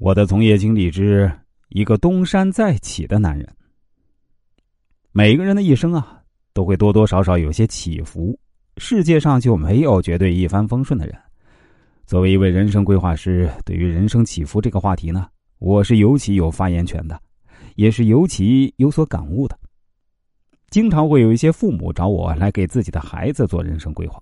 我的从业经历之一个东山再起的男人。每个人的一生啊，都会多多少少有些起伏。世界上就没有绝对一帆风顺的人。作为一位人生规划师，对于人生起伏这个话题呢，我是尤其有发言权的，也是尤其有所感悟的。经常会有一些父母找我来给自己的孩子做人生规划，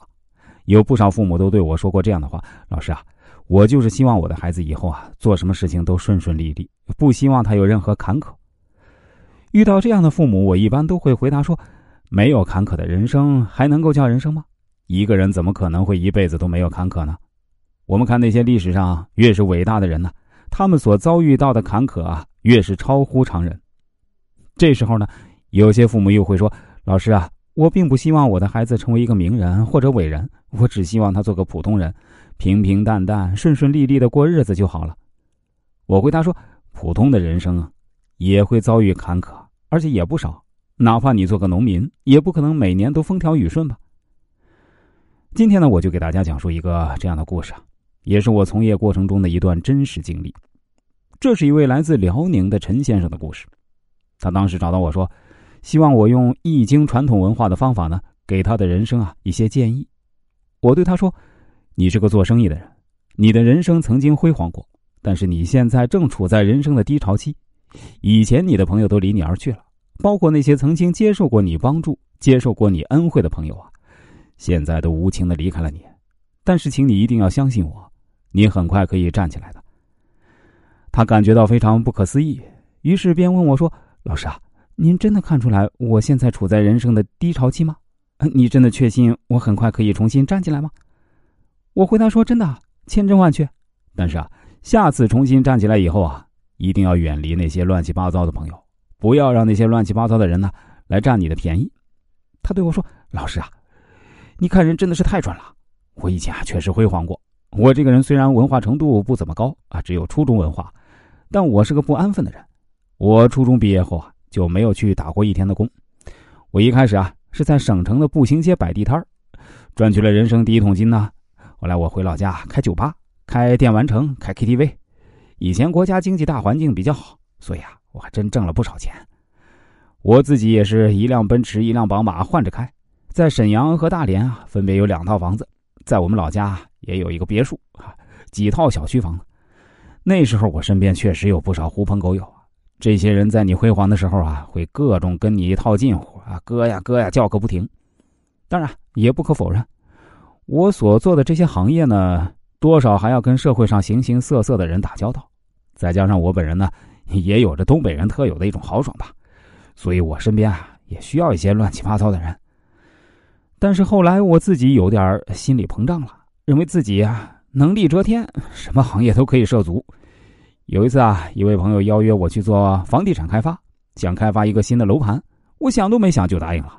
有不少父母都对我说过这样的话：“老师啊。”我就是希望我的孩子以后啊，做什么事情都顺顺利利，不希望他有任何坎坷。遇到这样的父母，我一般都会回答说：“没有坎坷的人生还能够叫人生吗？一个人怎么可能会一辈子都没有坎坷呢？”我们看那些历史上越是伟大的人呢，他们所遭遇到的坎坷啊，越是超乎常人。这时候呢，有些父母又会说：“老师啊，我并不希望我的孩子成为一个名人或者伟人，我只希望他做个普通人。”平平淡淡、顺顺利利的过日子就好了。我回答说：“普通的人生啊，也会遭遇坎坷，而且也不少。哪怕你做个农民，也不可能每年都风调雨顺吧。”今天呢，我就给大家讲述一个这样的故事，也是我从业过程中的一段真实经历。这是一位来自辽宁的陈先生的故事。他当时找到我说，希望我用易经传统文化的方法呢，给他的人生啊一些建议。我对他说。你是个做生意的人，你的人生曾经辉煌过，但是你现在正处在人生的低潮期。以前你的朋友都离你而去了，包括那些曾经接受过你帮助、接受过你恩惠的朋友啊，现在都无情的离开了你。但是，请你一定要相信我，你很快可以站起来的。他感觉到非常不可思议，于是便问我说：“老师啊，您真的看出来我现在处在人生的低潮期吗？你真的确信我很快可以重新站起来吗？”我回答说：“真的，千真万确。但是啊，下次重新站起来以后啊，一定要远离那些乱七八糟的朋友，不要让那些乱七八糟的人呢来占你的便宜。”他对我说：“老师啊，你看人真的是太准了。我以前啊确实辉煌过。我这个人虽然文化程度不怎么高啊，只有初中文化，但我是个不安分的人。我初中毕业后啊就没有去打过一天的工。我一开始啊是在省城的步行街摆地摊赚取了人生第一桶金呢。”后来我回老家开酒吧、开电玩城、开 KTV。以前国家经济大环境比较好，所以啊，我还真挣了不少钱。我自己也是一辆奔驰、一辆宝马换着开，在沈阳和大连啊，分别有两套房子，在我们老家也有一个别墅啊，几套小区房。那时候我身边确实有不少狐朋狗友，这些人在你辉煌的时候啊，会各种跟你套近乎啊，哥呀哥呀叫个不停。当然，也不可否认。我所做的这些行业呢，多少还要跟社会上形形色色的人打交道，再加上我本人呢，也有着东北人特有的一种豪爽吧，所以我身边啊也需要一些乱七八糟的人。但是后来我自己有点心理膨胀了，认为自己啊能力遮天，什么行业都可以涉足。有一次啊，一位朋友邀约我去做房地产开发，想开发一个新的楼盘，我想都没想就答应了。